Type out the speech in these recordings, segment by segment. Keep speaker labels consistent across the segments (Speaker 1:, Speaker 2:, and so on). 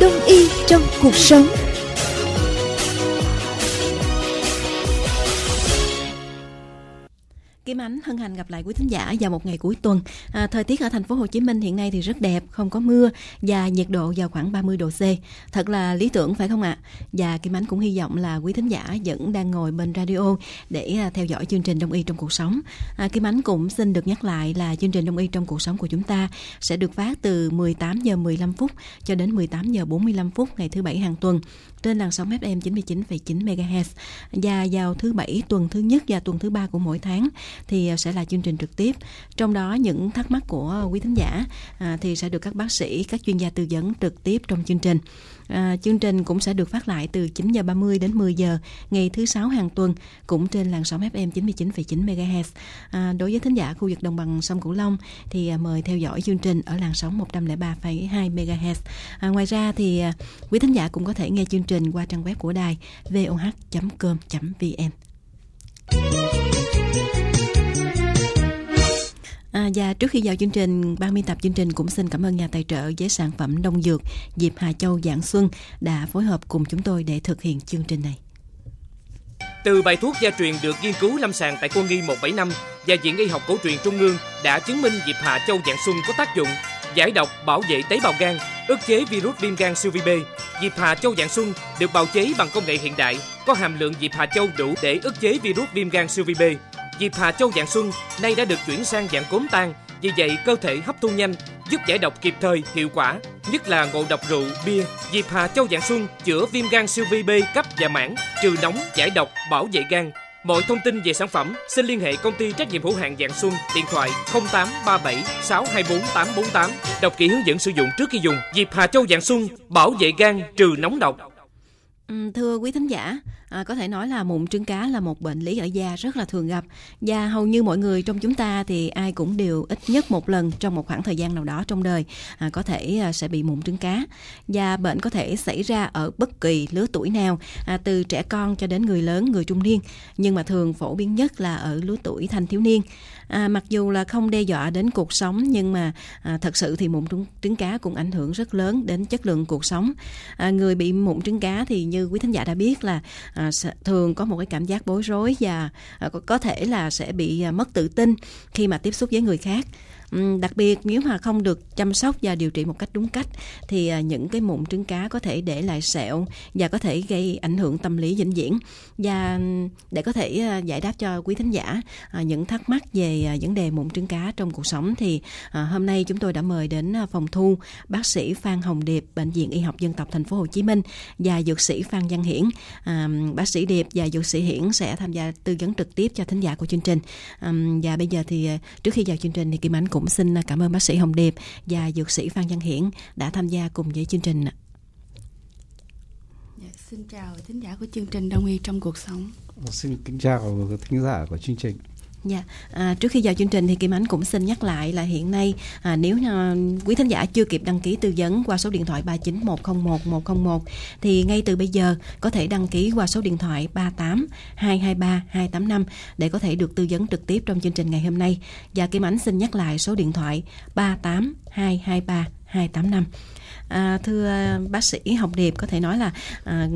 Speaker 1: Đông y trong cuộc sống. Kim Ánh hân hạnh gặp lại quý thính giả vào một ngày cuối tuần. À, thời tiết ở thành phố Hồ Chí Minh hiện nay thì rất đẹp, không có mưa và nhiệt độ vào khoảng 30 độ C. Thật là lý tưởng phải không ạ? Và Kim Ánh cũng hy vọng là quý thính giả vẫn đang ngồi bên radio để à, theo dõi chương trình Đông y trong cuộc sống. À, Kim Ánh cũng xin được nhắc lại là chương trình Đông y trong cuộc sống của chúng ta sẽ được phát từ 18 giờ 15 phút cho đến 18 giờ 45 phút ngày thứ bảy hàng tuần trên làn sóng FM 99,9 MHz và vào thứ bảy tuần thứ nhất và tuần thứ ba của mỗi tháng thì à, sẽ là chương trình trực tiếp. Trong đó những thắc mắc của quý thính giả à, thì sẽ được các bác sĩ, các chuyên gia tư vấn trực tiếp trong chương trình. À, chương trình cũng sẽ được phát lại từ 9 giờ 30 đến 10 giờ ngày thứ sáu hàng tuần cũng trên làn sóng FM 99,9 MHz. À, đối với thính giả khu vực đồng bằng sông Cửu Long thì à, mời theo dõi chương trình ở làn sóng 103,2 MHz. À, ngoài ra thì à, quý thính giả cũng có thể nghe chương trình qua trang web của đài voh.com.vn. À, và trước khi vào chương trình, ban biên tập chương trình cũng xin cảm ơn nhà tài trợ với sản phẩm đông dược Diệp Hà Châu Dạng Xuân đã phối hợp cùng chúng tôi để thực hiện chương trình này.
Speaker 2: Từ bài thuốc gia truyền được nghiên cứu lâm sàng tại Quân y 175 và Viện Y học cổ truyền Trung ương đã chứng minh Diệp Hà Châu Dạng Xuân có tác dụng giải độc, bảo vệ tế bào gan, ức chế virus viêm gan siêu vi B. Diệp Hà Châu Dạng Xuân được bào chế bằng công nghệ hiện đại, có hàm lượng Diệp Hà Châu đủ để ức chế virus viêm gan siêu vi B. Diệp Hà Châu Dạng Xuân nay đã được chuyển sang dạng cốm tan, vì vậy cơ thể hấp thu nhanh, giúp giải độc kịp thời, hiệu quả, nhất là ngộ độc rượu, bia. Diệp Hà Châu Dạng Xuân chữa viêm gan siêu vi B cấp và mãn, trừ nóng, giải độc, bảo vệ gan. Mọi thông tin về sản phẩm xin liên hệ công ty trách nhiệm hữu hạn Dạng Xuân, điện thoại 0837 624 848. Đọc kỹ hướng dẫn sử dụng trước khi dùng. dịp Hà Châu Dạng Xuân bảo vệ gan, trừ nóng độc.
Speaker 1: Ừ, thưa quý thính giả, à, có thể nói là mụn trứng cá là một bệnh lý ở da rất là thường gặp. Và hầu như mọi người trong chúng ta thì ai cũng đều ít nhất một lần trong một khoảng thời gian nào đó trong đời à, có thể à, sẽ bị mụn trứng cá. Và bệnh có thể xảy ra ở bất kỳ lứa tuổi nào à, từ trẻ con cho đến người lớn, người trung niên nhưng mà thường phổ biến nhất là ở lứa tuổi thanh thiếu niên. À, mặc dù là không đe dọa đến cuộc sống nhưng mà à, thật sự thì mụn trứng, trứng cá cũng ảnh hưởng rất lớn đến chất lượng cuộc sống. À, người bị mụn trứng cá thì như quý thính giả đã biết là à, thường có một cái cảm giác bối rối và à, có, thể là sẽ bị à, mất tự tin khi mà tiếp xúc với người khác đặc biệt nếu mà không được chăm sóc và điều trị một cách đúng cách, thì à, những cái mụn trứng cá có thể để lại sẹo và có thể gây ảnh hưởng tâm lý vĩnh viễn. Và để có thể à, giải đáp cho quý thính giả à, những thắc mắc về vấn đề mụn trứng cá trong cuộc sống thì hôm nay chúng tôi đã mời đến phòng thu bác sĩ Phan Hồng Điệp, bệnh viện y học dân tộc thành phố Hồ Chí Minh và dược sĩ Phan Văn Hiển. Bác sĩ Điệp và dược sĩ Hiển sẽ tham gia tư vấn trực tiếp cho thính giả của chương trình. Và bây giờ thì trước khi vào chương trình thì Kim Ánh cũng xin cảm ơn bác sĩ Hồng Điệp và dược sĩ Phan Văn Hiển đã tham gia cùng với chương trình.
Speaker 3: Dạ, xin chào thính giả của chương trình Đông y trong cuộc sống.
Speaker 4: Xin kính chào thính giả của chương trình.
Speaker 1: Dạ, à, trước khi vào chương trình thì Kim Ánh cũng xin nhắc lại là hiện nay à, nếu à, quý thính giả chưa kịp đăng ký tư vấn qua số điện thoại 39101101 101 thì ngay từ bây giờ có thể đăng ký qua số điện thoại 38 223 285 để có thể được tư vấn trực tiếp trong chương trình ngày hôm nay. Và Kim Ánh xin nhắc lại số điện thoại 38 223 285. À, thưa bác sĩ Hồng Điệp có thể nói là à,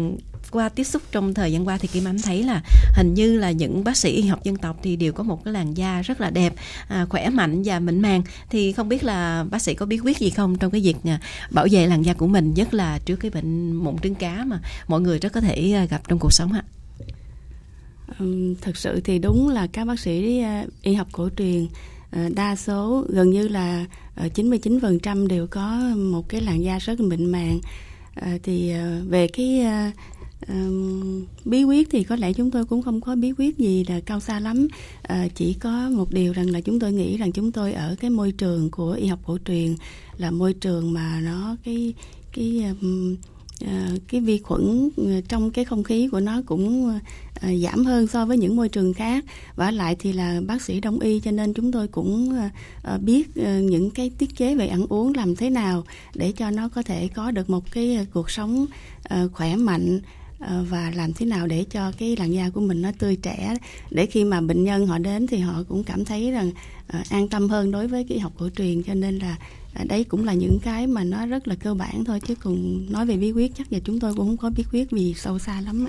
Speaker 1: qua tiếp xúc trong thời gian qua thì Kim Anh thấy là hình như là những bác sĩ y học dân tộc thì đều có một cái làn da rất là đẹp, à, khỏe mạnh và mịn màng. Thì không biết là bác sĩ có bí quyết gì không trong cái việc à, bảo vệ làn da của mình, nhất là trước cái bệnh mụn trứng cá mà mọi người rất có thể à, gặp trong cuộc sống ạ?
Speaker 3: Um, thực sự thì đúng là các bác sĩ à, y học cổ truyền đa số gần như là 99% đều có một cái làn da rất mịn màng. Thì về cái Um, bí quyết thì có lẽ chúng tôi cũng không có bí quyết gì là cao xa lắm. À, chỉ có một điều rằng là chúng tôi nghĩ rằng chúng tôi ở cái môi trường của y học cổ truyền là môi trường mà nó cái cái um, uh, cái vi khuẩn ờ, trong cái không khí của nó cũng uh, giảm hơn so với những môi trường khác. Và lại thì là bác sĩ đông y cho nên chúng tôi cũng uh, biết những cái tiết chế về ăn uống làm thế nào để cho nó có thể có được một cái cuộc sống khỏe mạnh Ờ, và làm thế nào để cho cái làn da của mình nó tươi trẻ? Để khi mà bệnh nhân họ đến thì họ cũng cảm thấy rằng ờ, an tâm hơn đối với cái y học cổ truyền, cho nên là à, đấy cũng là những cái mà nó rất là cơ bản thôi chứ còn nói về bí quyết chắc là chúng tôi cũng không có bí quyết vì sâu xa lắm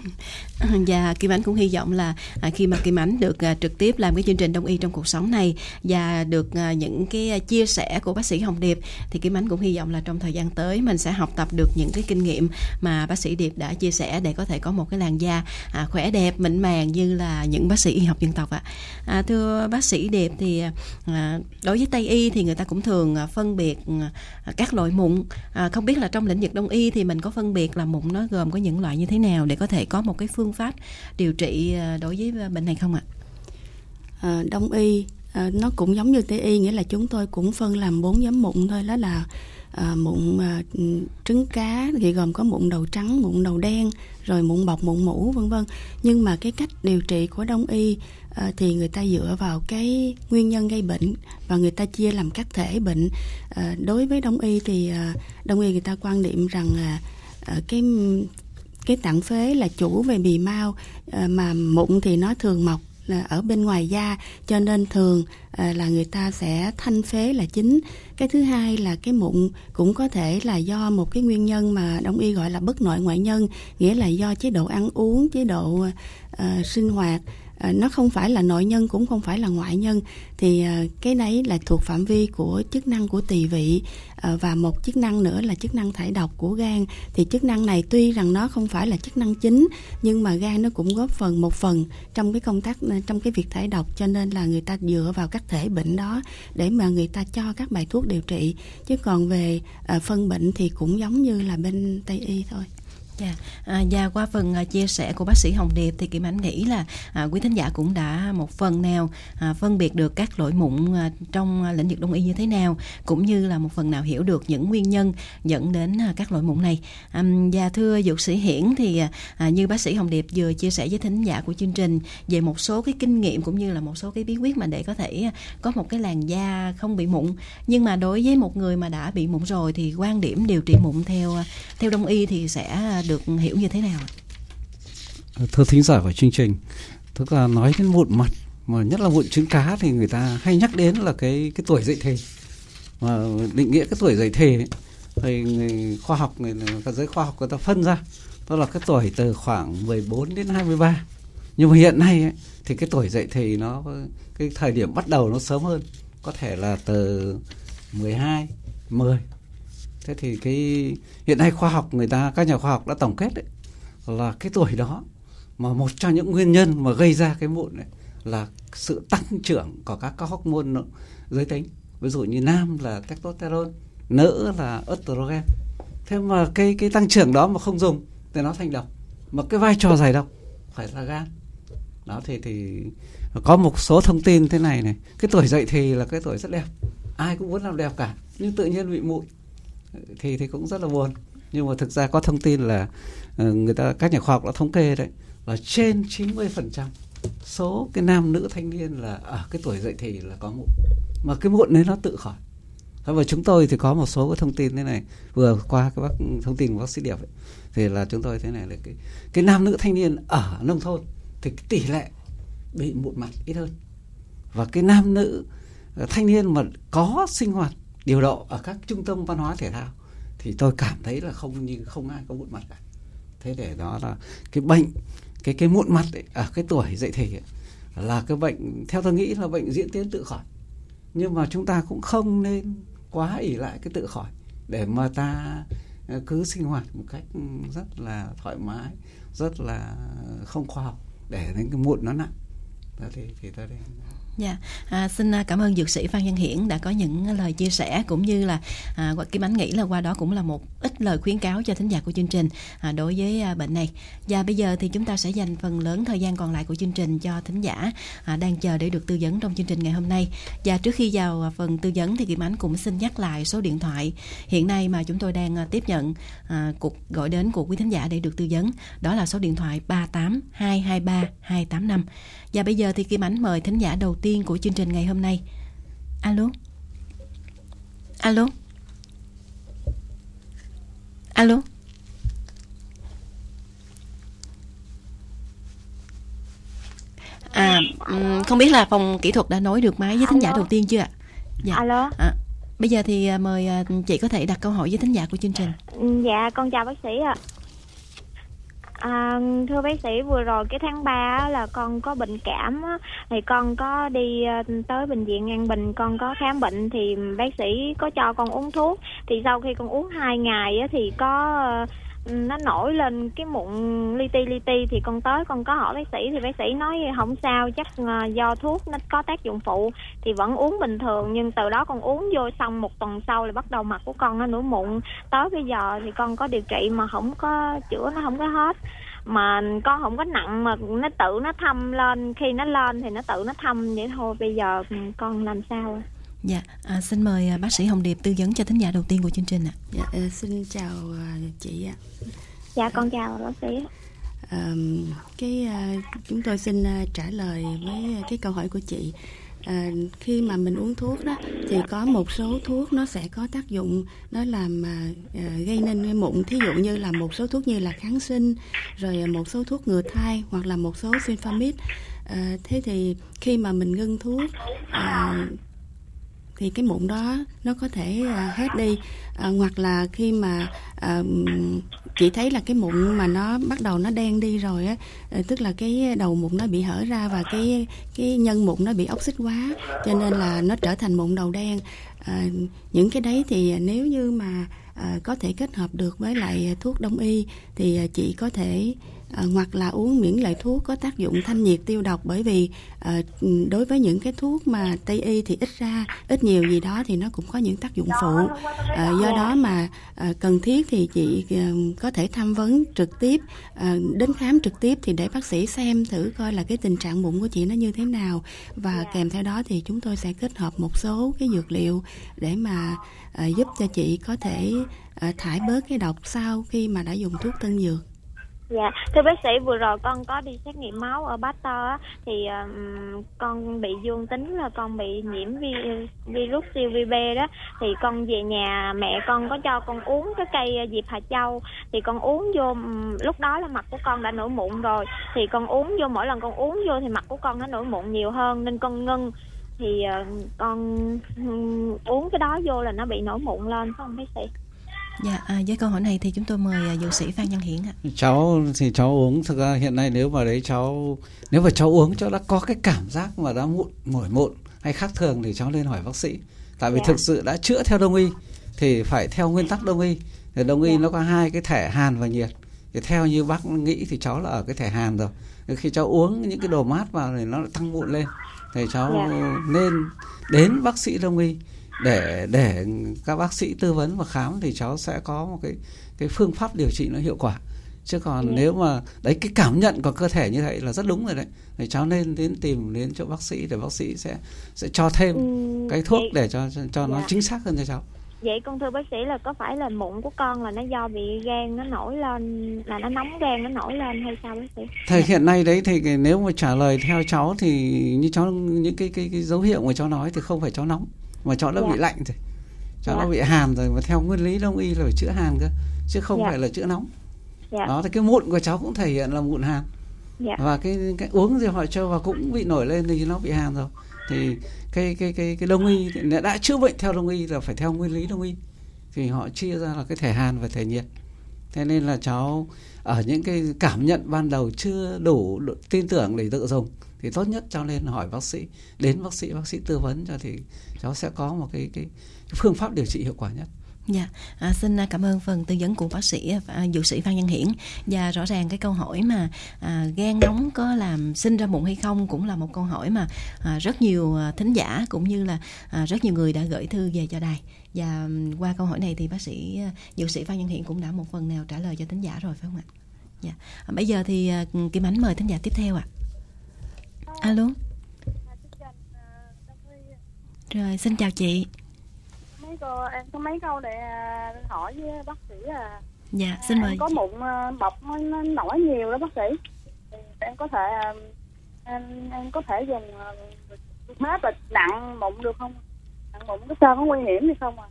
Speaker 1: và dạ, Kim Ánh cũng hy vọng là à, khi mà Kim Ánh được à, trực tiếp làm cái chương trình đông y trong cuộc sống này và được à, những cái à, chia sẻ của bác sĩ Hồng Điệp thì Kim Ánh cũng hy vọng là trong thời gian tới mình sẽ học tập được những cái kinh nghiệm mà bác sĩ Điệp đã chia sẻ để có thể có một cái làn da à, khỏe đẹp mịn màng như là những bác sĩ y học dân tộc ạ. À, thưa bác sĩ Điệp thì à, đối với Tây y thì người ta cũng thường phân biệt À, các loại mụn. À, không biết là trong lĩnh vực đông y thì mình có phân biệt là mụn nó gồm có những loại như thế nào để có thể có một cái phương pháp điều trị à, đối với à, bệnh này không ạ?
Speaker 3: À, đông y à, nó cũng giống như tây y nghĩa là chúng tôi cũng phân làm bốn nhóm mụn thôi đó là à, mụn à, trứng cá thì gồm có mụn đầu trắng mụn đầu đen rồi mụn bọc mụn mũ vân vân. Nhưng mà cái cách điều trị của đông y à, thì người ta dựa vào cái nguyên nhân gây bệnh và người ta chia làm các thể bệnh. À, đối với đông y thì à, đông y người ta quan niệm rằng à, à, cái cái tạng phế là chủ về bì mau à, mà mụn thì nó thường mọc là ở bên ngoài da cho nên thường à, là người ta sẽ thanh phế là chính. Cái thứ hai là cái mụn cũng có thể là do một cái nguyên nhân mà đông y gọi là bất nội ngoại nhân nghĩa là do chế độ ăn uống chế độ uh, sinh hoạt. À, nó không phải là nội nhân, cũng không phải là ngoại nhân. Thì à, cái đấy là thuộc phạm vi của chức năng của tỳ vị. À, và một chức năng nữa là chức năng thải độc của gan. Thì chức năng này tuy rằng nó không phải là chức năng chính, nhưng mà gan nó cũng góp phần, một phần trong cái công tác trong cái việc thải độc. Cho nên là người ta dựa vào các thể bệnh đó để mà người ta cho các bài thuốc điều trị. Chứ còn về phân bệnh thì cũng giống như là bên tây y thôi.
Speaker 1: Dạ. À, và qua phần à, chia sẻ của bác sĩ Hồng Điệp thì Kim Anh nghĩ là à, quý thính giả cũng đã một phần nào à, phân biệt được các lỗi mụn à, trong à, lĩnh vực đông y như thế nào cũng như là một phần nào hiểu được những nguyên nhân dẫn đến à, các lỗi mụn này. À, và thưa dược sĩ Hiển thì à, à, như bác sĩ Hồng Điệp vừa chia sẻ với thính giả của chương trình về một số cái kinh nghiệm cũng như là một số cái bí quyết mà để có thể à, có một cái làn da không bị mụn. Nhưng mà đối với một người mà đã bị mụn rồi thì quan điểm điều trị mụn theo à, theo đông y thì sẽ được hiểu như thế nào
Speaker 4: thưa thính giả của chương trình tức là nói đến mụn mặt mà nhất là mụn trứng cá thì người ta hay nhắc đến là cái cái tuổi dậy thì mà định nghĩa cái tuổi dậy thì ấy, thì người khoa học người các giới khoa học người ta phân ra đó là cái tuổi từ khoảng 14 đến 23 nhưng mà hiện nay ấy, thì cái tuổi dậy thì nó cái thời điểm bắt đầu nó sớm hơn có thể là từ 12 10 thế thì cái, hiện nay khoa học người ta, các nhà khoa học đã tổng kết đấy, là cái tuổi đó mà một trong những nguyên nhân mà gây ra cái mụn này là sự tăng trưởng của các các hormone giới tính. Ví dụ như nam là testosterone, nữ là estrogen. Thế mà cái cái tăng trưởng đó mà không dùng thì nó thành độc. Mà cái vai trò giải độc phải là gan. Đó, thì thì có một số thông tin thế này này. Cái tuổi dậy thì là cái tuổi rất đẹp. Ai cũng muốn làm đẹp cả, nhưng tự nhiên bị mụn thì thì cũng rất là buồn. Nhưng mà thực ra có thông tin là ờ, người ta các nhà khoa học đã thống kê đấy là trên 90% số cái nam nữ thanh niên là ở cái tuổi dậy thì là có mụn. Mà cái mụn đấy nó tự khỏi. Và chúng tôi thì có một số cái thông tin thế này. Vừa qua cái bác thông tin của bác sĩ điệp ấy, thì là chúng tôi thế này là cái cái nam nữ thanh niên ở nông thôn thì cái tỷ lệ bị mụn mặt ít hơn. Và cái nam nữ ờ, thanh niên mà có sinh hoạt điều độ ở các trung tâm văn hóa thể thao thì tôi cảm thấy là không như không ai có mụn mặt cả. Thế để đó là cái bệnh cái cái mụn mặt ấy, ở cái tuổi dậy thì ấy, là cái bệnh theo tôi nghĩ là bệnh diễn tiến tự khỏi. Nhưng mà chúng ta cũng không nên quá ỉ lại cái tự khỏi để mà ta ờ, cứ sinh hoạt một cách ừ, rất là thoải mái rất là không khoa học để đến cái mụn nó nặng. Đó thì thì tôi đây
Speaker 1: Dạ, à, xin à, cảm ơn dược sĩ Phan Văn Hiển đã có những lời chia sẻ cũng như là à, Kim Ánh nghĩ là qua đó cũng là một ít lời khuyến cáo cho thính giả của chương trình à, đối với à, bệnh này. Và bây giờ thì chúng ta sẽ dành phần lớn thời gian còn lại của chương trình cho thính giả à, đang chờ để được tư vấn trong chương trình ngày hôm nay. Và trước khi vào à, phần tư vấn thì Kim Ánh cũng xin nhắc lại số điện thoại hiện nay mà chúng tôi đang à, tiếp nhận à, cuộc gọi đến của quý thính giả để được tư vấn. Đó là số điện thoại 38 223 285. Và bây giờ thì Kim Ánh mời thính giả đầu tiên của chương trình ngày hôm nay. Alo. Alo. Alo. À, không biết là phòng kỹ thuật đã nối được máy với thính giả đầu tiên chưa ạ? Dạ.
Speaker 5: Alo.
Speaker 1: À, bây giờ thì à, mời à, chị có thể đặt câu hỏi với thính giả của chương trình.
Speaker 5: Dạ, con chào bác sĩ ạ. À, thưa bác sĩ, vừa rồi cái tháng 3 là con có bệnh cảm á, thì con có đi ờ, tới bệnh viện An Bình con có khám bệnh thì bác sĩ có cho con uống thuốc. Thì sau khi con uống hai ngày á, thì có ờ, nó nổi lên cái mụn li ti li ti thì con tới con có hỏi bác sĩ, thì bác sĩ nói không sao, chắc ờ, do thuốc nó có tác dụng phụ thì vẫn uống bình thường. Nhưng từ đó con uống vô xong một tuần sau là bắt đầu mặt của con nó nổi mụn. Tới bây giờ thì con có điều trị mà không có chữa, nó không có hết. Mà con không có nặng mà nó tự nó thâm lên, khi nó lên thì nó tự nó thâm. Vậy thôi, bây giờ ừ, con làm sao?
Speaker 1: Dạ, à, xin mời à, bác sĩ Hồng Điệp tư vấn cho thính giả đầu tiên của chương trình ạ.
Speaker 3: Dạ, ờ, xin chào ờ, chị ạ.
Speaker 5: dạ con chào bác sĩ
Speaker 3: Ờm, cái ờ, chúng tôi xin trả lời với cái câu hỏi của chị. Ờ, khi mà mình uống thuốc đó thì có một số thuốc nó sẽ có tác dụng nó làm ờ, gây nên cái mụn thí dụ như là một số thuốc như là kháng sinh rồi một số thuốc ngừa thai hoặc là một số sulfamide Ờ, thế thì khi mà mình ngưng thuốc ờ, thì cái mụn đó nó có thể à, hết đi. À, hoặc là khi mà à, chị thấy là cái mụn mà nó bắt đầu nó đen đi rồi á ờ, tức là cái đầu mụn nó bị hở ra và cái cái nhân mụn nó bị oxit quá cho nên là nó trở thành mụn đầu đen. À, những cái đấy thì nếu như mà à, có thể kết hợp được với lại thuốc đông y thì chị có thể à, hoặc là uống miễn loại thuốc có tác dụng thanh nhiệt tiêu độc bởi vì à, đối với những cái thuốc mà tây y thì ít ra ít nhiều gì đó thì nó cũng có những tác dụng phụ. À, do đó mà à, cần thiết thì chị à, có thể tham vấn trực tiếp à, đến khám trực tiếp thì để bác sĩ xem thử coi là cái tình trạng bụng của chị nó như thế nào. Và kèm theo đó thì chúng tôi sẽ kết hợp một số cái dược liệu để mà à, giúp cho chị có thể à, thải bớt cái độc sau khi mà đã dùng thuốc tân dược.
Speaker 5: Dạ, thưa bác sĩ vừa rồi con có đi xét nghiệm máu ở Pasteur á, thì um, con bị dương tính là con bị nhiễm vi, virus siêu vi B đó. Thì con về nhà mẹ con có cho con uống cái cây à, diệp Hà Châu. Thì con uống vô um, lúc đó là mặt của con đã nổi mụn rồi. Thì con uống vô mỗi lần con uống vô thì mặt của con nó nổi mụn nhiều hơn nên con ngưng. Thì uh, con um, uống cái đó vô là nó bị nổi mụn lên phải không bác sĩ?
Speaker 1: Dạ, à, với câu hỏi này thì chúng tôi mời à, dược sĩ Phan Văn Hiển ạ.
Speaker 4: cháu thì cháu uống thực ra hiện nay nếu mà đấy cháu nếu mà cháu uống cháu đã có cái cảm giác mà đã mụn mỏi mụn hay khác thường thì cháu nên hỏi bác sĩ tại vì
Speaker 5: Dạ.
Speaker 4: thực sự đã chữa theo đông y thì phải theo nguyên tắc đông y thì đông y
Speaker 5: Dạ.
Speaker 4: nó có hai cái thể hàn và nhiệt thì theo như bác nghĩ thì cháu là ở cái thể hàn rồi Thì khi cháu uống những cái đồ mát vào thì nó lại tăng mụn lên thì cháu
Speaker 5: Dạ.
Speaker 4: nên đến bác sĩ đông y để để các bác sĩ tư vấn và khám thì cháu sẽ có một cái cái phương pháp điều trị nó hiệu quả chứ còn
Speaker 5: Dạ.
Speaker 4: nếu mà đấy cái cảm nhận của cơ thể như vậy là rất đúng rồi đấy thì cháu nên đến tìm đến chỗ bác sĩ để bác sĩ sẽ sẽ cho thêm
Speaker 5: Ừm,
Speaker 4: cái thuốc
Speaker 5: vậy-
Speaker 4: để cho cho, cho nó
Speaker 5: Dạ.
Speaker 4: chính xác hơn cho cháu
Speaker 5: Vậy con thưa bác sĩ là có phải là mụn của con là nó do bị gan nó nổi lên là nó nóng gan nó nổi lên hay sao bác sĩ?
Speaker 4: thời hiện nay đấy thì nếu mà trả lời theo cháu thì như cháu những cái cái, cái dấu hiệu mà cháu nói thì không phải cháu nóng mà cháu đã
Speaker 5: Dạ.
Speaker 4: bị lạnh rồi cháu
Speaker 5: Dạ.
Speaker 4: đã bị hàn rồi mà theo nguyên lý đông y là phải chữa hàn cơ chứ không
Speaker 5: Dạ.
Speaker 4: phải là chữa nóng
Speaker 5: Dạ.
Speaker 4: đó thì cái mụn của cháu cũng thể hiện là mụn hàn
Speaker 5: Dạ.
Speaker 4: và cái cái uống gì họ cho và cũng bị nổi lên thì nó bị hàn rồi thì cái cái cái cái đông y đã chữa bệnh theo đông y là phải theo nguyên lý đông y thì họ chia ra là cái thể hàn và thể nhiệt thế nên là cháu ở những cái cảm nhận ban đầu chưa đủ, đủ tin tưởng để tự dùng thì tốt nhất cháu nên hỏi bác sĩ đến bác sĩ bác sĩ tư vấn cho thì cháu sẽ có một cái cái, cái phương pháp điều trị hiệu quả nhất
Speaker 1: Dạ, à, xin à, cảm ơn phần tư vấn của bác sĩ à, dược sĩ Phan Văn Hiển và rõ ràng cái câu hỏi mà à, gan nóng có làm sinh ra mụn hay không cũng là một câu hỏi mà à, rất nhiều à, thính giả cũng như là à, rất nhiều người đã gửi thư về cho đài và qua câu hỏi này thì bác sĩ à, dược sĩ Phan Văn Hiển cũng đã một phần nào trả lời cho thính giả rồi phải không ạ? Dạ. À, bây giờ thì à, Kim Ánh mời thính giả tiếp theo ạ. Alo. Rồi, xin chào chị.
Speaker 6: mấy cô em có mấy câu để à, hỏi với bác sĩ à
Speaker 1: Dạ, xin mời.
Speaker 6: em có bụng à, bọc nó, nó nổi nhiều đó bác sĩ thì em có thể à, em, em có thể dùng à, thuốc mát là nặng bụng được không nặng bụng có sao có nguy hiểm gì không à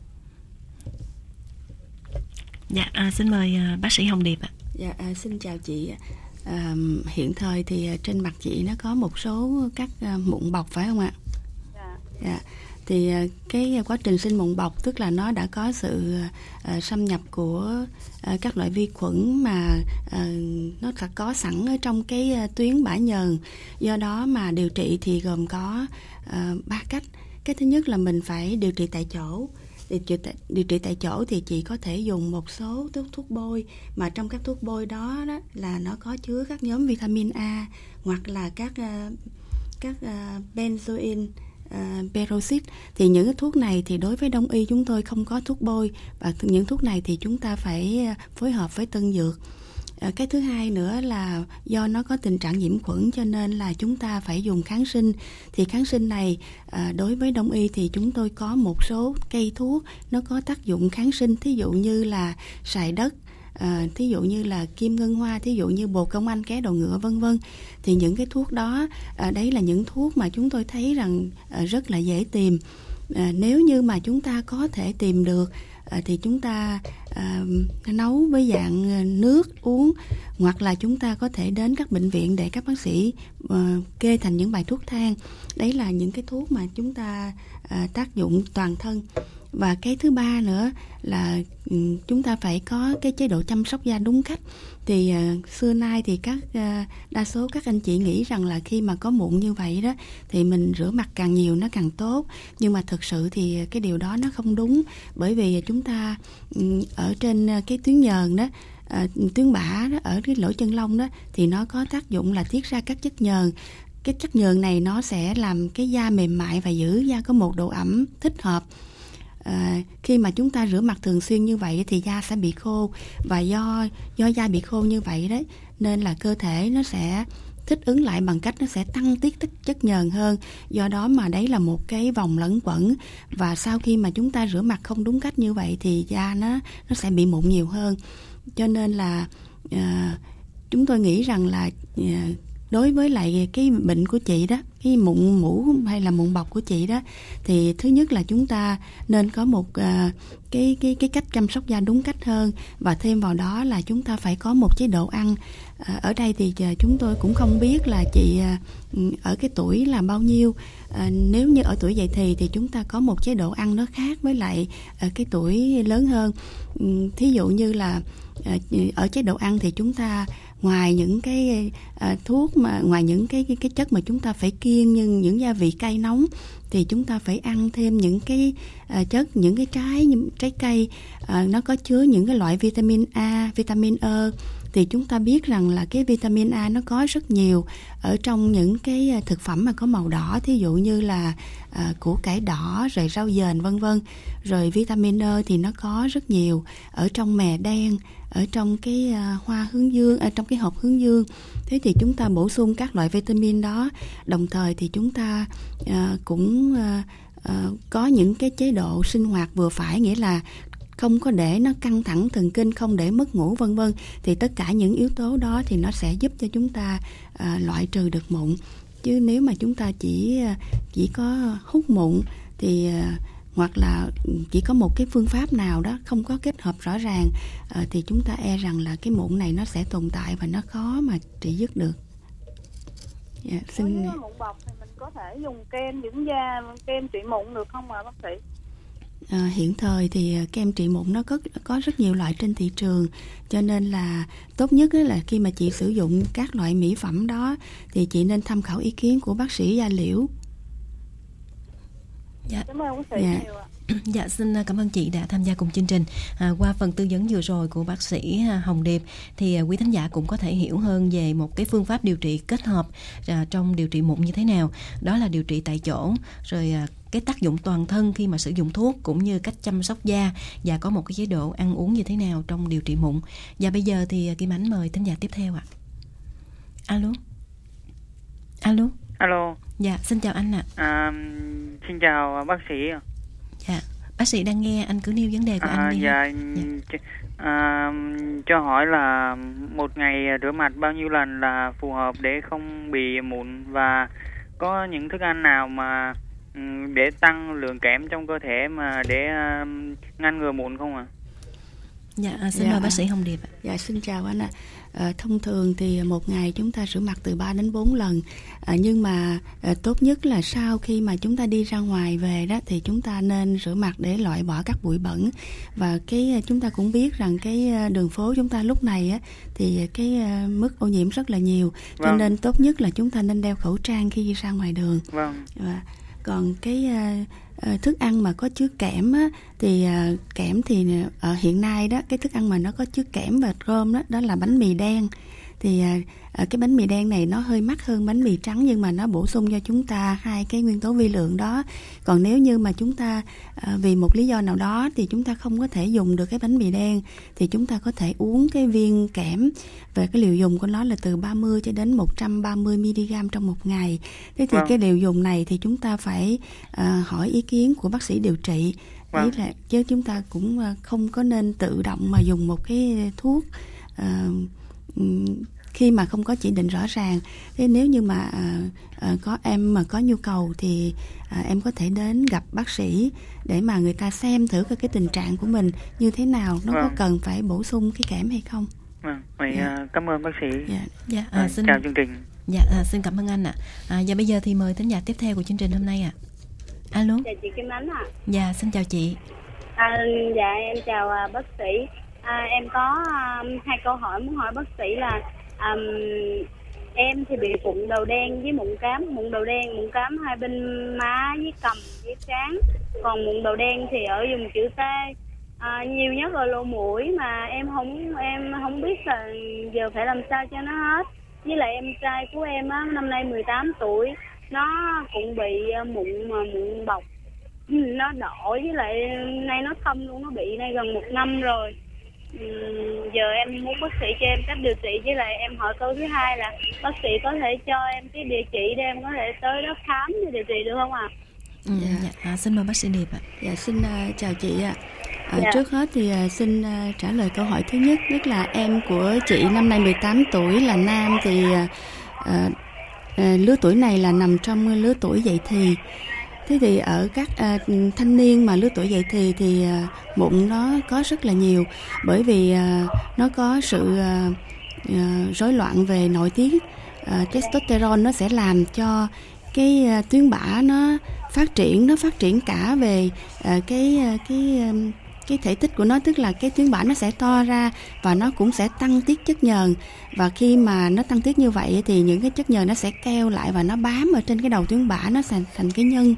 Speaker 1: Dạ, à, xin mời à, bác sĩ Hồng Điệp ạ.
Speaker 3: Dạ, à, xin chào chị. À, hiện thời thì trên mặt chị nó có một số các mụn bọc phải không ạ? Dạ. dạ thì cái quá trình sinh mụn bọc tức là nó đã có sự uh, xâm nhập của uh, các loại vi khuẩn mà uh, nó đã có sẵn ở trong cái uh, tuyến bã nhờn do đó mà điều trị thì gồm có ba cách cái thứ nhất là mình phải điều trị tại chỗ điều trị tại, điều trị tại chỗ thì chị có thể dùng một số thuốc thuốc bôi. Mà trong các thuốc bôi đó, đó là nó có chứa các nhóm vitamin A hoặc là các ờ, các ờ, benzoin ờ, uh, peroxide thì những cái thuốc này thì đối với đông y chúng tôi không có thuốc bôi. Và những thuốc này thì chúng ta phải phối hợp với tân dược. À, cái thứ hai nữa là do nó có tình trạng nhiễm khuẩn cho nên là chúng ta phải dùng kháng sinh. Thì kháng sinh này à, đối với đông y thì chúng tôi có một số cây thuốc nó có tác dụng kháng sinh. Thí dụ như là xài đất à, thí dụ như là kim ngân hoa thí dụ như bồ công anh ké đầu ngựa vân vân. Thì những cái thuốc đó à, đấy là những thuốc mà chúng tôi thấy rằng à, rất là dễ tìm. À, nếu như mà chúng ta có thể tìm được à, thì chúng ta à, nấu với dạng à, nước uống hoặc là chúng ta có thể đến các bệnh viện để các bác sĩ à, kê thành những bài thuốc thang. Đấy là những cái thuốc mà chúng ta à, tác dụng toàn thân và cái thứ ba nữa là ừ, chúng ta phải có cái chế độ chăm sóc da đúng cách. Thì uh, xưa nay thì các uh, đa số các anh chị nghĩ rằng là khi mà có mụn như vậy đó thì mình rửa mặt càng nhiều nó càng tốt. Nhưng mà thực sự thì cái điều đó nó không đúng. Bởi vì chúng ta um, ở trên ờ, cái tuyến nhờn đó tuyến bã đó ở cái lỗ chân lông đó thì nó có tác dụng là tiết ra các chất nhờn. Cái chất nhờn này nó sẽ làm cái da mềm mại và giữ da có một độ ẩm thích hợp à, khi mà chúng ta rửa mặt thường xuyên như vậy thì da sẽ bị khô và do do da bị khô như vậy đấy nên là cơ thể nó sẽ thích ứng lại bằng cách nó sẽ tăng tiết tích chất nhờn hơn. Do đó mà đấy là một cái vòng lẫn quẩn và sau khi mà chúng ta rửa mặt không đúng cách như vậy thì da nó nó sẽ bị mụn nhiều hơn. Cho nên là à, chúng tôi nghĩ rằng là à, đối với lại cái bệnh của chị đó cái mụn mũ hay là mụn bọc của chị đó thì thứ nhất là chúng ta nên có một uh, cái cái cái cách chăm sóc da đúng cách hơn. Và thêm vào đó là chúng ta phải có một chế độ ăn. Uh, ở đây thì uh, chúng tôi cũng không biết là chị uh, ở cái tuổi là bao nhiêu. Uh, nếu như ở tuổi dậy thì thì chúng ta có một chế độ ăn nó khác với lại uh, cái tuổi lớn hơn. Thí dụ như là uh, Ờ, ở chế độ ăn thì chúng ta ngoài những cái ờ, thuốc mà ngoài những cái, cái cái chất mà chúng ta phải kiêng nhưng những gia vị cay nóng thì chúng ta phải ăn thêm những cái ờ, chất những cái trái những trái cây. Nó có chứa những cái loại vitamin A, vitamin E thì chúng ta biết rằng là cái vitamin A nó có rất nhiều ở trong những cái à, thực phẩm mà có màu đỏ thí dụ như là à, củ cải đỏ rồi rau dền vân vân. Rồi vitamin E thì nó có rất nhiều ở trong mè đen ở trong cái à, hoa hướng dương ở trong cái hộp hướng dương. Thế thì chúng ta bổ sung các loại vitamin đó. Đồng thời thì chúng ta à, cũng à, có những cái chế độ sinh hoạt vừa phải nghĩa là không có để nó căng thẳng thần kinh không để mất ngủ vân vân thì tất cả những yếu tố đó thì nó sẽ giúp cho chúng ta à, loại trừ được mụn chứ nếu mà chúng ta chỉ à, chỉ có hút mụn thì à, hoặc là chỉ có một cái phương pháp nào đó không có kết hợp rõ ràng à, thì chúng ta e rằng là cái mụn này nó sẽ tồn tại và nó khó mà trị dứt được.
Speaker 6: Dạ, xin... Nếu mụn bọc thì mình có thể dùng kem dưỡng da, kem trị mụn được không ạ bác sĩ?
Speaker 3: À, hiện thời thì kem trị mụn nó có có rất nhiều loại trên thị trường cho nên là tốt nhất là khi mà chị sử dụng các loại mỹ phẩm đó thì chị nên tham khảo ý kiến của bác sĩ da liễu
Speaker 1: Dạ. Cảm ơn bác sĩ dạ. nhiều ạ. Dạ xin à, cảm ơn chị đã tham gia cùng chương trình. À, qua phần tư vấn vừa rồi của bác sĩ à, Hồng Điệp thì à, quý thính giả cũng có thể hiểu hơn về một cái phương pháp điều trị kết hợp à, trong điều trị mụn như thế nào. Đó là điều trị tại chỗ rồi à, cái tác dụng toàn thân khi mà sử dụng thuốc cũng như cách chăm sóc da và có một cái chế độ ăn uống như thế nào trong điều trị mụn. Và bây giờ thì Kim Ánh mời thính giả tiếp theo ạ. Alo. Alo.
Speaker 7: Alo.
Speaker 1: Dạ, xin chào anh ạ.
Speaker 7: À, xin chào bác sĩ.
Speaker 1: Dạ, bác sĩ đang nghe, anh cứ nêu vấn đề của à, anh đi.
Speaker 7: Dạ, dạ. À, cho hỏi là một ngày rửa mặt bao nhiêu lần là phù hợp để không bị mụn và có những thức ăn nào mà để tăng lượng kẽm trong cơ thể mà để ngăn ngừa mụn không ạ? À?
Speaker 1: Dạ, à, xin dạ. mời bác sĩ Hồng Điệp.
Speaker 3: Dạ, xin chào anh ạ. À, thông thường thì một ngày chúng ta rửa mặt từ 3 đến 4 lần. À, nhưng mà à, tốt nhất là sau khi mà chúng ta đi ra ngoài về đó thì chúng ta nên rửa mặt để loại bỏ các bụi bẩn. Và cái chúng ta cũng biết rằng cái đường phố chúng ta lúc này á thì cái mức ô nhiễm rất là nhiều. Vâng. Cho nên tốt nhất là chúng ta nên đeo khẩu trang khi đi ra ngoài đường.
Speaker 7: Vâng.
Speaker 3: Và còn cái Ờ, thức ăn mà có chứa kẽm á, thì ờ, kẽm thì ờ, hiện nay đó cái thức ăn mà nó có chứa kẽm và rơm đó đó là bánh mì đen thì uh, à, cái bánh mì đen này nó hơi mắc hơn bánh mì trắng nhưng mà nó bổ sung cho chúng ta hai cái nguyên tố vi lượng đó còn nếu như mà chúng ta à, vì một lý do nào đó thì chúng ta không có thể dùng được cái bánh mì đen thì chúng ta có thể uống cái viên kẽm về cái liều dùng của nó là từ 30 cho đến 130 mg trong một ngày thế thì vâng. cái liều dùng này thì chúng ta phải à, hỏi ý kiến của bác sĩ điều trị vâng. ý là chứ chúng ta cũng à, không có nên tự động mà dùng một cái thuốc uh, khi mà không có chỉ định rõ ràng thế nếu như mà à, à, có em mà có nhu cầu thì à, em có thể đến gặp bác sĩ để mà người ta xem thử cái, cái tình trạng của mình như thế nào nó vâng. có cần phải bổ sung cái kẽm hay không
Speaker 7: vâng vậy dạ. Cảm ơn bác sĩ
Speaker 1: dạ dạ à,
Speaker 7: xin chào chương trình
Speaker 1: dạ à, xin cảm ơn anh ạ à. à, và bây giờ thì mời thính giả tiếp theo của chương trình hôm nay ạ à. alo
Speaker 8: chào chị Kim Ánh ạ à.
Speaker 1: dạ xin chào chị
Speaker 8: à, dạ em chào uh, bác sĩ à, em có um, hai câu hỏi muốn hỏi bác sĩ là um, em thì bị mụn đầu đen với mụn cám mụn đầu đen mụn cám hai bên má với cầm với trán. Còn mụn đầu đen thì ở vùng chữ T. À, nhiều nhất ở lỗ mũi mà em không em không biết là giờ phải làm sao cho nó hết. Với lại em trai của em á năm nay 18 tuổi nó cũng bị ờ, mụn mà mụn bọc. Nó đỏ với lại nay nó thâm luôn nó bị nay gần một năm rồi giờ em muốn bác sĩ cho em cách điều trị với lại em hỏi câu thứ hai là bác sĩ có thể cho em cái địa chỉ để em có thể tới đó khám để điều trị được không ạ? À?
Speaker 1: Ừ, dạ. dạ. À, xin mời bác sĩ Điệp ạ.
Speaker 3: Dạ xin uh, chào chị ạ. À, dạ. Trước hết thì uh, xin uh, trả lời câu hỏi thứ nhất, tức là em của chị năm nay 18 tuổi là nam thì uh, uh, lứa tuổi này là nằm trong lứa tuổi dậy thì thế thì ở các à, thanh niên mà lứa tuổi dậy thì thì à, bụng nó có rất là nhiều. Bởi vì à, nó có sự à, à, rối loạn về nội tiết. À, testosterone nó sẽ làm cho cái à, tuyến bã nó phát triển nó phát triển cả về à, cái à, cái à, cái thể tích của nó tức là cái tuyến bã nó sẽ to ra và nó cũng sẽ tăng tiết chất nhờn. Và khi mà nó tăng tiết như vậy thì những cái chất nhờn nó sẽ keo lại và nó bám ở trên cái đầu tuyến bã nó thành thành cái nhân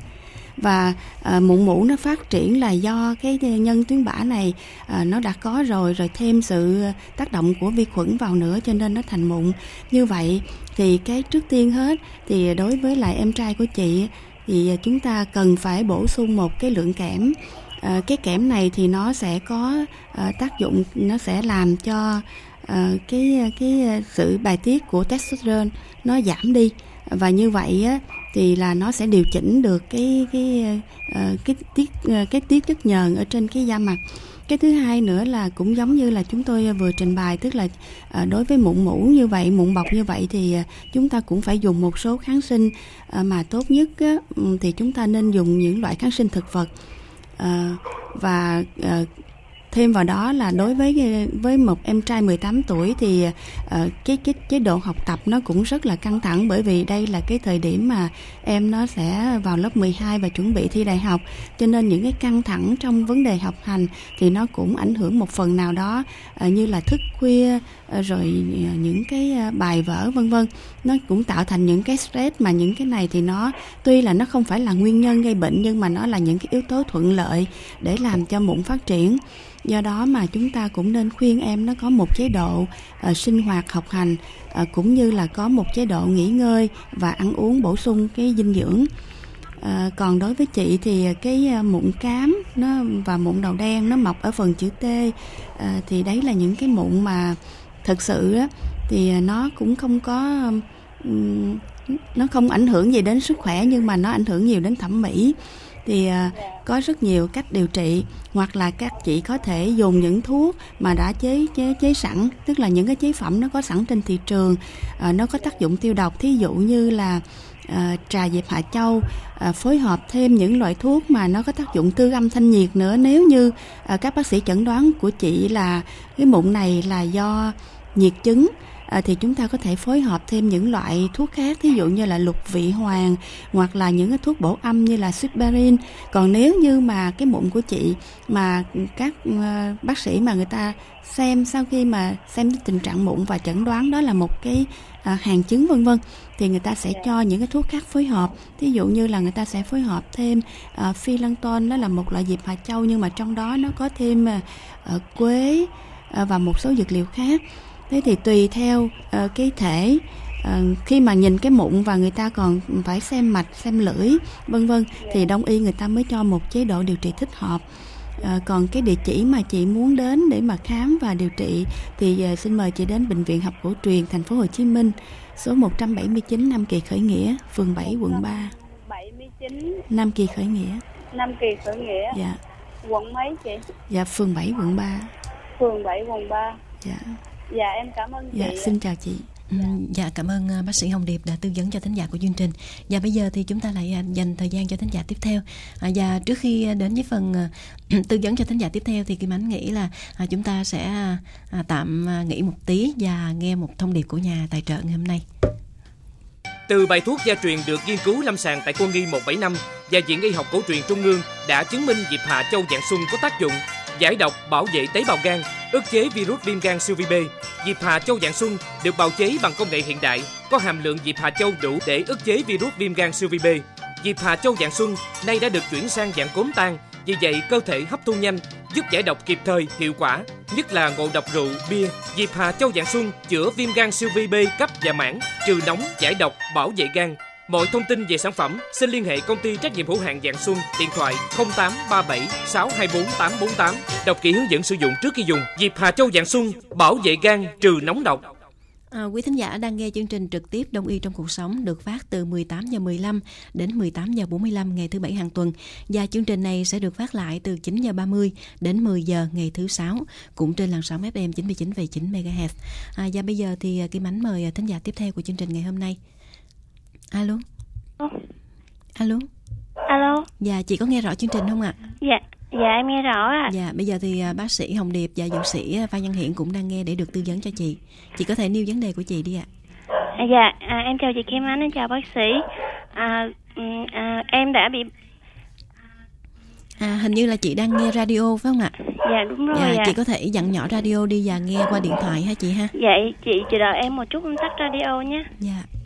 Speaker 3: và à, mụn mũ nó phát triển là do cái nhân tuyến bã này à, nó đã có rồi rồi thêm sự tác động của vi khuẩn vào nữa cho nên nó thành mụn. Như vậy thì cái trước tiên hết thì đối với lại em trai của chị thì chúng ta cần phải bổ sung một cái lượng kẽm. À, cái kẽm này thì nó sẽ có à, tác dụng nó sẽ làm cho à, cái cái sự bài tiết của testosterone nó giảm đi và như vậy á, thì là nó sẽ điều chỉnh được cái cái ờ, cái tiết ờ, cái tiết chất nhờn ở trên cái da mặt. Cái thứ hai nữa là cũng giống như là chúng tôi vừa trình bày tức là ờ, đối với mụn mũ như vậy mụn bọc như vậy thì chúng ta cũng phải dùng một số kháng sinh mà tốt nhất ừ, thì chúng ta nên dùng những loại kháng sinh thực vật. Và thêm vào đó là đối với với một em trai 18 tuổi thì uh, cái cái chế độ học tập nó cũng rất là căng thẳng bởi vì đây là cái thời điểm mà em nó sẽ vào lớp 12 và chuẩn bị thi đại học. Cho nên những cái căng thẳng trong vấn đề học hành thì nó cũng ảnh hưởng một phần nào đó uh, như là thức khuya uh, rồi những cái bài vở vân vân. Nó cũng tạo thành những cái stress mà những cái này thì nó tuy là nó không phải là nguyên nhân gây bệnh nhưng mà nó là những cái yếu tố thuận lợi để làm cho mụn phát triển do đó mà chúng ta cũng nên khuyên em nó có một chế độ uh, sinh hoạt học hành uh, cũng như là có một chế độ nghỉ ngơi và ăn uống bổ sung cái dinh dưỡng. À, còn đối với chị thì cái mụn cám nó và mụn đầu đen nó mọc ở phần chữ T à, thì đấy là những cái mụn mà thực sự á, thì nó cũng không có um, nó không ảnh hưởng gì đến sức khỏe nhưng mà nó ảnh hưởng nhiều đến thẩm mỹ thì à, có rất nhiều cách điều trị hoặc là các chị có thể dùng những thuốc mà đã chế chế chế sẵn tức là những cái chế phẩm nó có sẵn trên thị trường à, nó có tác dụng tiêu độc. Thí dụ như là à, trà dẹp hạ châu à, phối hợp thêm những loại thuốc mà nó có tác dụng tư âm thanh nhiệt nữa. Nếu như à, các bác sĩ chẩn đoán của chị là cái mụn này là do nhiệt chứng à, thì chúng ta có thể phối hợp thêm những loại thuốc khác thí dụ như là lục vị hoàng hoặc là những cái thuốc bổ âm như là suparin còn nếu như mà cái mụn của chị mà các uh, bác sĩ mà người ta xem sau khi mà xem tình trạng mụn và chẩn đoán đó là một cái à, hàng chứng vân vân thì người ta sẽ cho những cái thuốc khác phối hợp. Thí dụ như là người ta sẽ phối hợp thêm à, phi lăng tôn đó là một loại diệp hà châu nhưng mà trong đó nó có thêm à, quế à, và một số dược liệu khác thế thì tùy theo uh, cái thể uh, khi mà nhìn cái mụn và người ta còn phải xem mạch xem lưỡi vân vân thì đông y người ta mới cho một chế độ điều trị thích hợp. À, còn cái địa chỉ mà chị muốn đến để mà khám và điều trị thì uh, xin mời chị đến bệnh viện học cổ truyền thành phố Hồ Chí Minh số 179 Nam Kỳ Khởi Nghĩa phường 7 quận 3 79 Nam Kỳ Khởi Nghĩa.
Speaker 8: Nam Kỳ Khởi Nghĩa.
Speaker 3: Dạ.
Speaker 8: Quận mấy chị?
Speaker 3: Dạ phường 7 quận 3
Speaker 8: phường 7 quận 3
Speaker 3: dạ
Speaker 8: dạ em cảm ơn
Speaker 3: dạ,
Speaker 8: chị
Speaker 3: xin chào chị
Speaker 1: Ừ, dạ cảm ơn uh, bác sĩ Hồng Điệp đã tư vấn cho thính giả của chương trình. Và bây giờ thì chúng ta lại uh, dành thời gian cho thính giả tiếp theo. À, và trước khi uh, đến với phần tư vấn cho thính giả tiếp theo thì Kim Ánh nghĩ là uh, chúng ta sẽ uh, tạm nghỉ một tí và nghe một thông điệp của nhà tài trợ ngày hôm nay.
Speaker 2: Từ bài thuốc gia truyền được nghiên cứu lâm sàng tại Quân nghi 175 và Viện Y học cổ truyền Trung ương đã chứng minh diệp hạ châu dạng xuân có tác dụng giải độc bảo vệ tế bào gan, ức chế virus viêm gan siêu vi B. Diệp Hà Châu dạng xuân được bào chế bằng công nghệ hiện đại, có hàm lượng diệp Hà Châu đủ để ức chế virus viêm gan siêu vi B. Diệp Hà Châu dạng xuân nay đã được chuyển sang dạng cốm tan, vì vậy cơ thể hấp thu nhanh, giúp giải độc kịp thời, hiệu quả, nhất là ngộ độc rượu, bia. Diệp Hà Châu dạng xuân chữa viêm gan siêu vi B cấp và mãn, trừ nóng, giải độc, bảo vệ gan, Mọi thông tin về sản phẩm xin liên hệ công ty trách nhiệm hữu hạn Dạng Xuân, điện thoại 0837 624 848. Đọc kỹ hướng dẫn sử dụng trước khi dùng. Dịp Hà Châu Dạng Xuân bảo vệ gan trừ nóng độc.
Speaker 1: À, quý thính giả đang nghe chương trình trực tiếp Đông y trong cuộc sống được phát từ 18 giờ 15 đến 18 giờ 45 ngày thứ bảy hàng tuần và chương trình này sẽ được phát lại từ 9 giờ 30 đến 10 giờ ngày thứ sáu cũng trên làn sóng FM 99,9 MHz. À, và bây giờ thì à, Kim Ánh mời à, thính giả tiếp theo của chương trình ngày hôm nay alo alo
Speaker 9: alo
Speaker 1: dạ chị có nghe rõ chương trình không ạ
Speaker 9: dạ dạ em nghe rõ ạ
Speaker 1: dạ bây giờ thì à, bác sĩ hồng điệp và dược sĩ à, phan văn hiển cũng đang nghe để được tư vấn cho chị chị có thể nêu vấn đề của chị đi ạ
Speaker 9: à, dạ à, em chào chị kim ánh em chào bác sĩ à, ừ, à, em đã bị
Speaker 1: À, hình như là chị đang nghe radio phải không ạ?
Speaker 9: Dạ đúng rồi.
Speaker 1: Dạ,
Speaker 9: dạ.
Speaker 1: chị có thể dặn nhỏ radio đi và nghe qua điện thoại ha chị ha.
Speaker 9: Dạ chị chị đợi em một chút em tắt radio nhé.
Speaker 1: Dạ.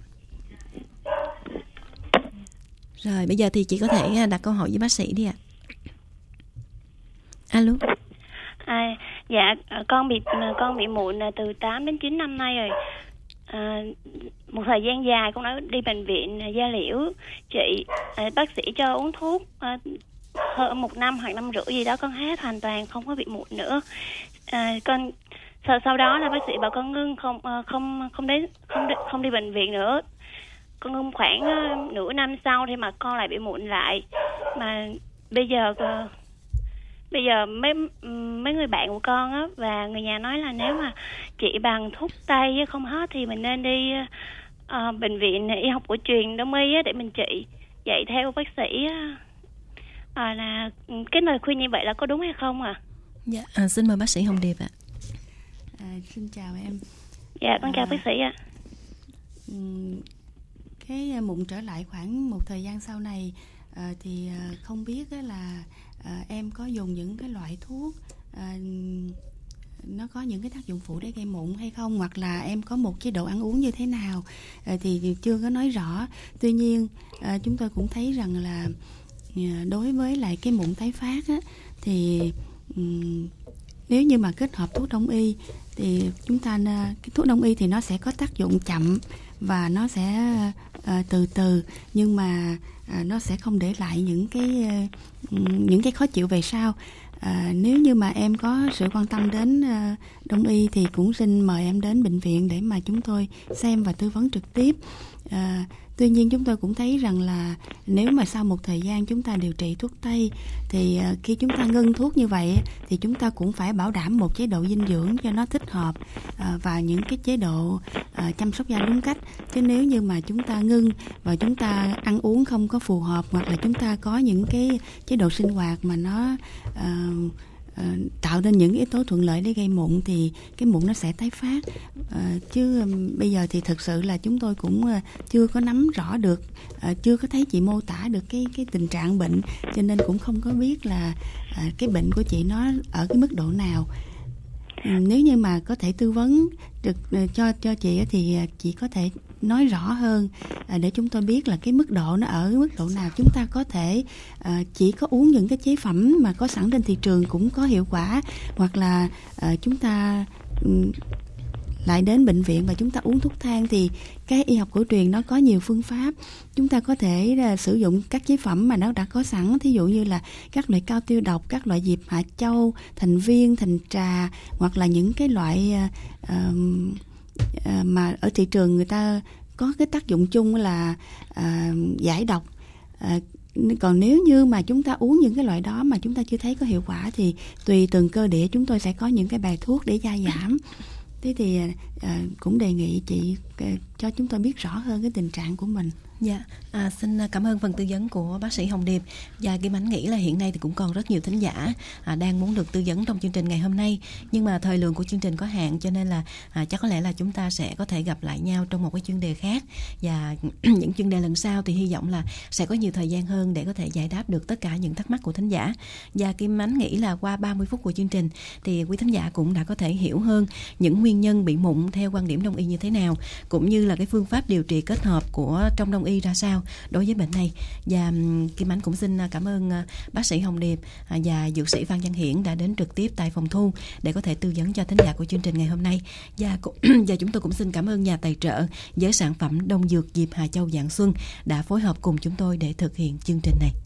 Speaker 1: Rồi bây giờ thì chị có thể à, đặt câu hỏi với bác sĩ đi ạ. Alo.
Speaker 9: À, dạ à, con bị à, con bị mụn từ 8 đến 9 năm nay rồi. À, một thời gian dài con đã đi bệnh viện da liễu chị à, bác sĩ cho uống thuốc à, hơn một năm hoặc năm rưỡi gì đó con hết hoàn toàn không có bị mụn nữa à, con sau, sau đó là bác sĩ bảo con ngưng không không không đến không đi, không đi bệnh viện nữa con khoảng uh, nửa năm sau thì mà con lại bị mụn lại. Mà bây giờ uh, bây giờ mấy mấy người bạn của con á và người nhà nói là nếu mà trị bằng thuốc tây không hết thì mình nên đi uh, bệnh viện y học cổ truyền đông y á, để mình trị vậy theo bác sĩ uh, là cái lời khuyên như vậy là có đúng hay không à
Speaker 1: dạ à, xin mời bác sĩ hồng điệp ạ.
Speaker 3: À, xin chào em.
Speaker 9: Dạ con à, chào bác sĩ ạ
Speaker 3: cái à, mụn trở lại khoảng một thời gian sau này à, thì à, không biết là à, em có dùng những cái loại thuốc à, nó có những cái tác dụng phụ để gây mụn hay không hoặc là em có một chế độ ăn uống như thế nào à, thì chưa có nói rõ. Tuy nhiên chúng tôi cũng thấy rằng là đối với lại cái mụn tái phát á, thì um, nếu như mà kết hợp thuốc đông y thì chúng ta cái thuốc đông y thì nó sẽ có tác dụng chậm và nó sẽ uh, từ từ nhưng mà uh, nó sẽ không để lại những cái uh, những cái khó chịu về sau. À, nếu như mà em có sự quan tâm đến uh, đông y thì cũng xin mời em đến bệnh viện để mà chúng tôi xem và tư vấn trực tiếp. À, tuy nhiên chúng tôi cũng thấy rằng là nếu mà sau một thời gian chúng ta điều trị thuốc tây thì ờ, khi chúng ta ngưng thuốc như vậy thì chúng ta cũng phải bảo đảm một chế độ dinh dưỡng cho nó thích hợp ờ, và những cái chế độ ờ, chăm sóc da đúng cách. Chứ nếu như mà chúng ta ngưng và chúng ta ăn uống không có phù hợp hoặc là chúng ta có những cái chế độ sinh hoạt mà nó uh, Ờ, tạo nên những yếu tố thuận lợi để gây mụn thì cái mụn nó sẽ tái phát. Ờ, chứ bây giờ thì thực sự là chúng tôi cũng ờ, chưa có nắm rõ được chưa có thấy chị mô tả được cái cái tình trạng bệnh, cho nên cũng không có biết là cái bệnh của chị nó ở cái mức độ nào. Ừ, nếu như mà có thể tư vấn được ờ, cho cho chị thì ờ, chị có thể nói rõ hơn ờ, để chúng tôi biết là cái mức độ nó ở mức độ nào. Chúng ta có thể chỉ có uống những cái chế phẩm mà có sẵn trên thị trường cũng có hiệu quả, hoặc là chúng ta ừ, lại đến bệnh viện và chúng ta uống thuốc thang thì cái y học cổ truyền nó có nhiều phương pháp. Chúng ta có thể là sử dụng các chế phẩm mà nó đã có sẵn thí dụ như là các loại cao tiêu độc các loại diệp hạ châu thành viên thành trà hoặc là những cái loại uh, uh, mà ở thị trường người ta có cái tác dụng chung là uh, giải độc. Uh, còn nếu như mà chúng ta uống những cái loại đó mà chúng ta chưa thấy có hiệu quả thì tùy từng cơ địa chúng tôi sẽ có những cái bài thuốc để gia giảm thế thì à, cũng đề nghị chị à, cho chúng tôi biết rõ hơn cái tình trạng của mình.
Speaker 1: Dạ, à, xin à, cảm ơn phần tư vấn của bác sĩ Hồng Điệp. Và Kim Ánh nghĩ là hiện nay thì cũng còn rất nhiều thính giả à, đang muốn được tư vấn trong chương trình ngày hôm nay. Nhưng mà thời lượng của chương trình có hạn cho nên là à, chắc có lẽ là chúng ta sẽ có thể gặp lại nhau trong một cái chuyên đề khác. Và những chuyên đề lần sau thì hy vọng là sẽ có nhiều thời gian hơn để có thể giải đáp được tất cả những thắc mắc của thính giả. Và Kim Ánh nghĩ là qua 30 phút của chương trình thì quý thính giả cũng đã có thể hiểu hơn những nguyên nhân bị mụn theo quan điểm đông y như thế nào cũng như là cái phương pháp điều trị kết hợp của trong đông y ra sao đối với bệnh này và Kim Ánh cũng xin à, cảm ơn à, bác sĩ Hồng Điệp à, và dược sĩ Phan Văn Hiển đã đến trực tiếp tại phòng thu để có thể tư vấn cho thính giả của chương trình ngày hôm nay và và chúng tôi cũng xin cảm ơn nhà tài trợ với sản phẩm đông dược Diệp Hà Châu Dạng Xuân đã phối hợp cùng chúng tôi để thực hiện chương trình này.